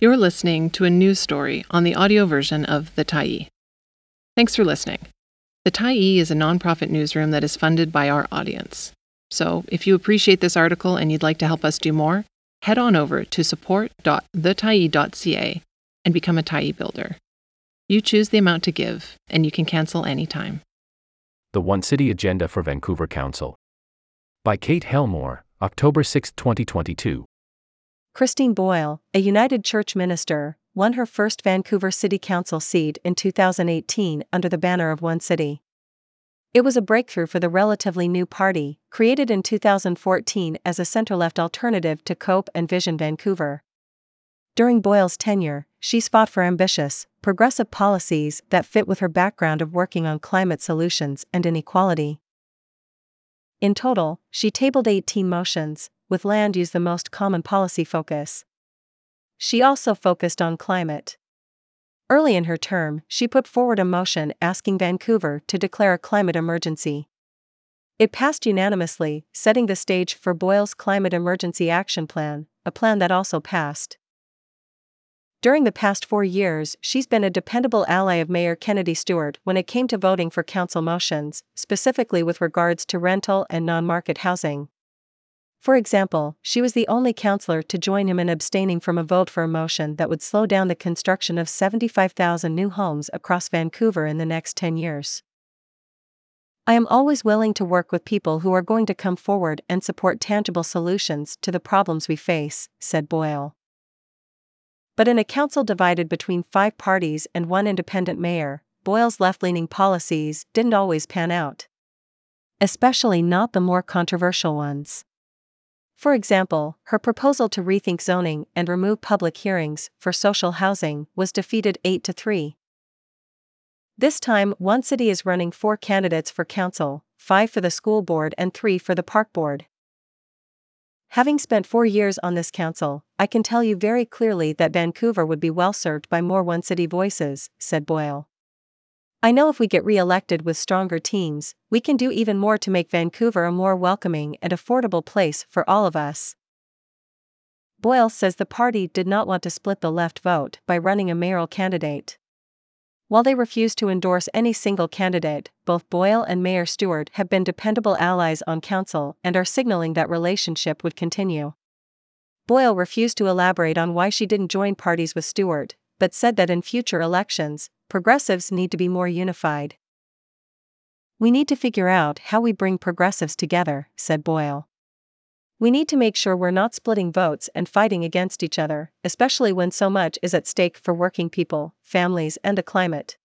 You're listening to a news story on the audio version of The Tyee. Thanks for listening. The Tyee is a nonprofit newsroom that is funded by our audience. So, if you appreciate this article and you'd like to help us do more, head on over to support.thetyee.ca and become a Tyee builder. You choose the amount to give, and you can cancel anytime. The OneCity Agenda for Vancouver Council. By Kate Helmore, October 6, 2022. Christine Boyle, a United Church minister, won her first Vancouver City Council seat in 2018 under the banner of OneCity. It was a breakthrough for the relatively new party, created in 2014 as a center left alternative to COPE and Vision Vancouver. During Boyle's tenure, she's fought for ambitious, progressive policies that fit with her background of working on climate solutions and inequality. In total, she tabled 18 motions, with land use the most common policy focus. She also focused on climate. Early in her term, she put forward a motion asking Vancouver to declare a climate emergency. It passed unanimously, setting the stage for Boyle's Climate Emergency Action Plan, a plan that also passed. During the past four years, she's been a dependable ally of Mayor Kennedy Stewart when it came to voting for council motions, specifically with regards to rental and non market housing. For example, she was the only councillor to join him in abstaining from a vote for a motion that would slow down the construction of 75,000 new homes across Vancouver in the next 10 years. I am always willing to work with people who are going to come forward and support tangible solutions to the problems we face, said Boyle. But in a council divided between five parties and one independent mayor, Boyle's left leaning policies didn't always pan out. Especially not the more controversial ones. For example, her proposal to rethink zoning and remove public hearings for social housing was defeated 8 to 3. This time, OneCity is running four candidates for council, five for the school board and three for the park board. Having spent four years on this council, I can tell you very clearly that Vancouver would be well served by more OneCity voices, said Boyle. I know if we get re elected with stronger teams, we can do even more to make Vancouver a more welcoming and affordable place for all of us. Boyle says the party did not want to split the left vote by running a mayoral candidate. While they refuse to endorse any single candidate, both Boyle and Mayor Stewart have been dependable allies on council and are signaling that relationship would continue. Boyle refused to elaborate on why she didn't join parties with Stewart, but said that in future elections, progressives need to be more unified. We need to figure out how we bring progressives together, said Boyle. We need to make sure we're not splitting votes and fighting against each other, especially when so much is at stake for working people, families, and the climate.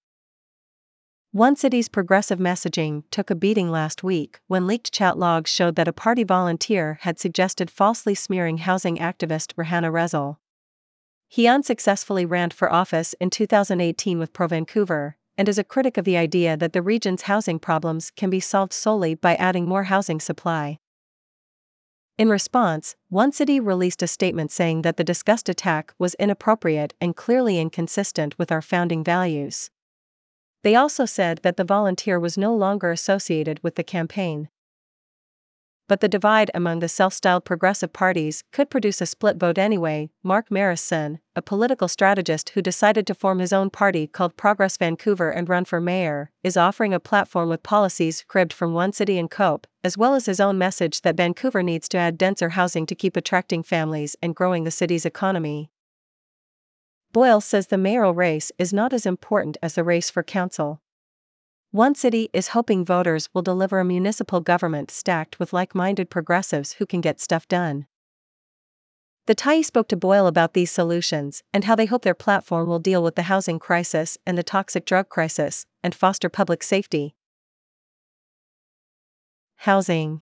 OneCity's progressive messaging took a beating last week when leaked chat logs showed that a party volunteer had suggested falsely smearing housing activist Rohana Rezel. He unsuccessfully ran for office in 2018 with Pro Vancouver, and is a critic of the idea that the region's housing problems can be solved solely by adding more housing supply. In response, OneCity released a statement saying that the discussed attack was inappropriate and clearly inconsistent with our founding values. They also said that the volunteer was no longer associated with the campaign but the divide among the self styled progressive parties could produce a split vote anyway. Mark Marissen, a political strategist who decided to form his own party called Progress Vancouver and run for mayor, is offering a platform with policies cribbed from OneCity and COPE, as well as his own message that Vancouver needs to add denser housing to keep attracting families and growing the city's economy. Boyle says the mayoral race is not as important as the race for council. OneCity is hoping voters will deliver a municipal government stacked with like minded progressives who can get stuff done. The Tyee spoke to Boyle about these solutions and how they hope their platform will deal with the housing crisis and the toxic drug crisis and foster public safety. Housing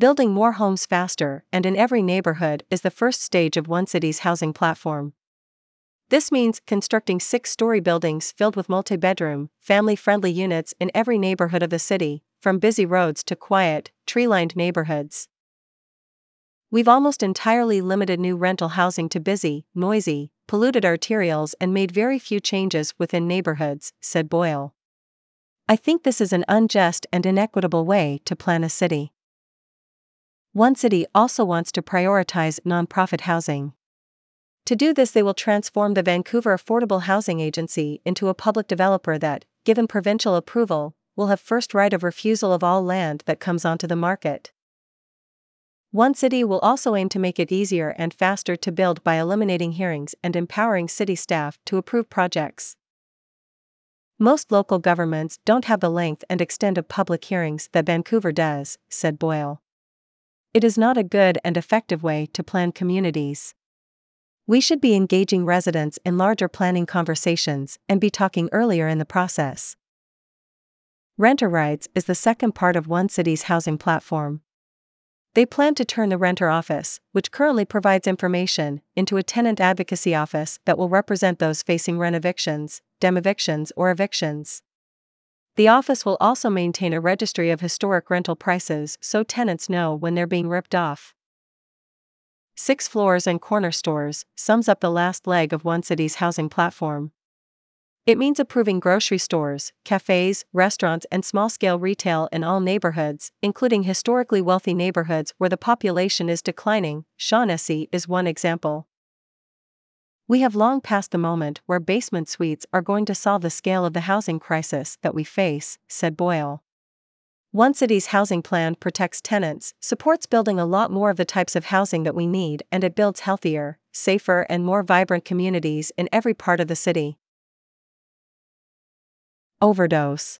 Building more homes faster and in every neighborhood is the first stage of OneCity's housing platform. This means constructing six story buildings filled with multi bedroom, family friendly units in every neighborhood of the city, from busy roads to quiet, tree lined neighborhoods. We've almost entirely limited new rental housing to busy, noisy, polluted arterials and made very few changes within neighborhoods, said Boyle. I think this is an unjust and inequitable way to plan a city. OneCity also wants to prioritize nonprofit housing. To do this, they will transform the Vancouver Affordable Housing Agency into a public developer that, given provincial approval, will have first right of refusal of all land that comes onto the market. OneCity will also aim to make it easier and faster to build by eliminating hearings and empowering city staff to approve projects. Most local governments don't have the length and extent of public hearings that Vancouver does, said Boyle. It is not a good and effective way to plan communities. We should be engaging residents in larger planning conversations and be talking earlier in the process. Renter Rights is the second part of OneCity's housing platform. They plan to turn the renter office, which currently provides information, into a tenant advocacy office that will represent those facing rent evictions, demovictions, or evictions. The office will also maintain a registry of historic rental prices so tenants know when they're being ripped off. Six floors and corner stores sums up the last leg of OneCity's housing platform. It means approving grocery stores, cafes, restaurants, and small scale retail in all neighborhoods, including historically wealthy neighborhoods where the population is declining. Shaughnessy is one example. We have long passed the moment where basement suites are going to solve the scale of the housing crisis that we face, said Boyle. OneCity's housing plan protects tenants, supports building a lot more of the types of housing that we need, and it builds healthier, safer, and more vibrant communities in every part of the city. Overdose.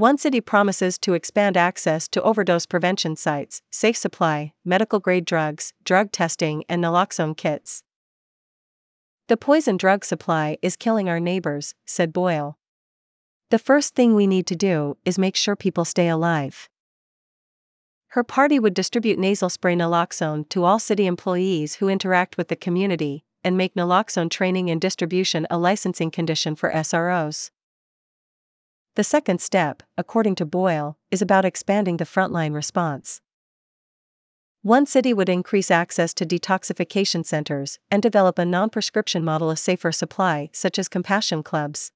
OneCity promises to expand access to overdose prevention sites, safe supply, medical grade drugs, drug testing, and naloxone kits. The poison drug supply is killing our neighbors, said Boyle. The first thing we need to do is make sure people stay alive. Her party would distribute nasal spray naloxone to all city employees who interact with the community, and make naloxone training and distribution a licensing condition for SROs. The second step, according to Boyle, is about expanding the frontline response. OneCity would increase access to detoxification centers and develop a non prescription model of safer supply, such as compassion clubs.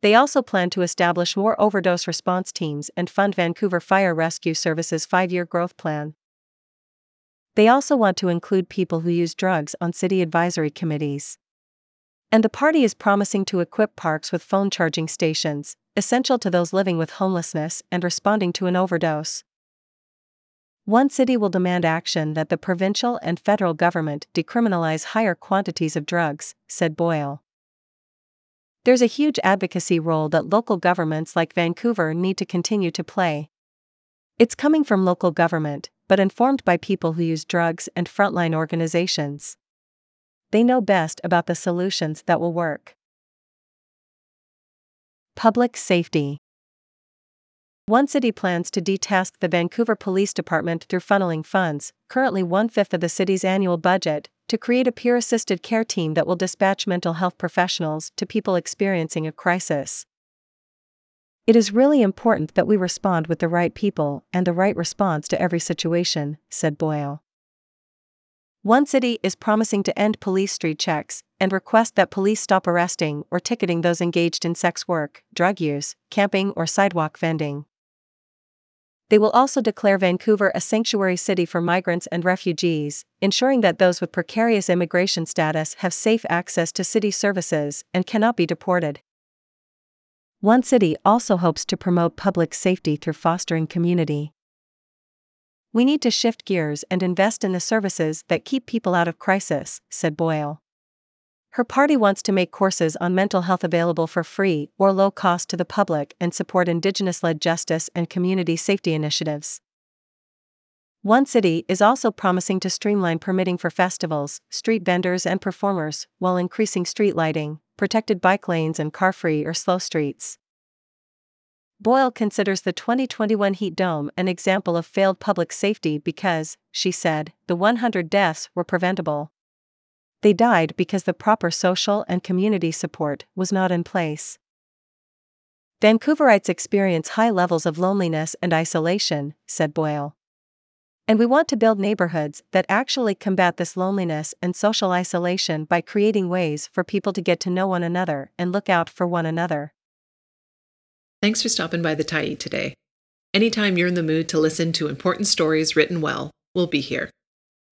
They also plan to establish more overdose response teams and fund Vancouver Fire Rescue Services' five year growth plan. They also want to include people who use drugs on city advisory committees. And the party is promising to equip parks with phone charging stations, essential to those living with homelessness and responding to an overdose. OneCity will demand action that the provincial and federal government decriminalize higher quantities of drugs, said Boyle. There's a huge advocacy role that local governments like Vancouver need to continue to play. It's coming from local government, but informed by people who use drugs and frontline organizations. They know best about the solutions that will work. Public Safety OneCity plans to detask the Vancouver Police Department through funneling funds, currently one fifth of the city's annual budget, to create a peer assisted care team that will dispatch mental health professionals to people experiencing a crisis. It is really important that we respond with the right people and the right response to every situation, said Boyle. OneCity is promising to end police street checks and request that police stop arresting or ticketing those engaged in sex work, drug use, camping, or sidewalk vending. They will also declare Vancouver a sanctuary city for migrants and refugees, ensuring that those with precarious immigration status have safe access to city services and cannot be deported. OneCity also hopes to promote public safety through fostering community. We need to shift gears and invest in the services that keep people out of crisis, said Boyle. Her party wants to make courses on mental health available for free or low cost to the public and support Indigenous led justice and community safety initiatives. OneCity is also promising to streamline permitting for festivals, street vendors, and performers while increasing street lighting, protected bike lanes, and car free or slow streets. Boyle considers the 2021 heat dome an example of failed public safety because, she said, the 100 deaths were preventable. They died because the proper social and community support was not in place. Vancouverites experience high levels of loneliness and isolation, said Boyle. And we want to build neighborhoods that actually combat this loneliness and social isolation by creating ways for people to get to know one another and look out for one another. Thanks for stopping by the Tyee today. Anytime you're in the mood to listen to important stories written well, we'll be here.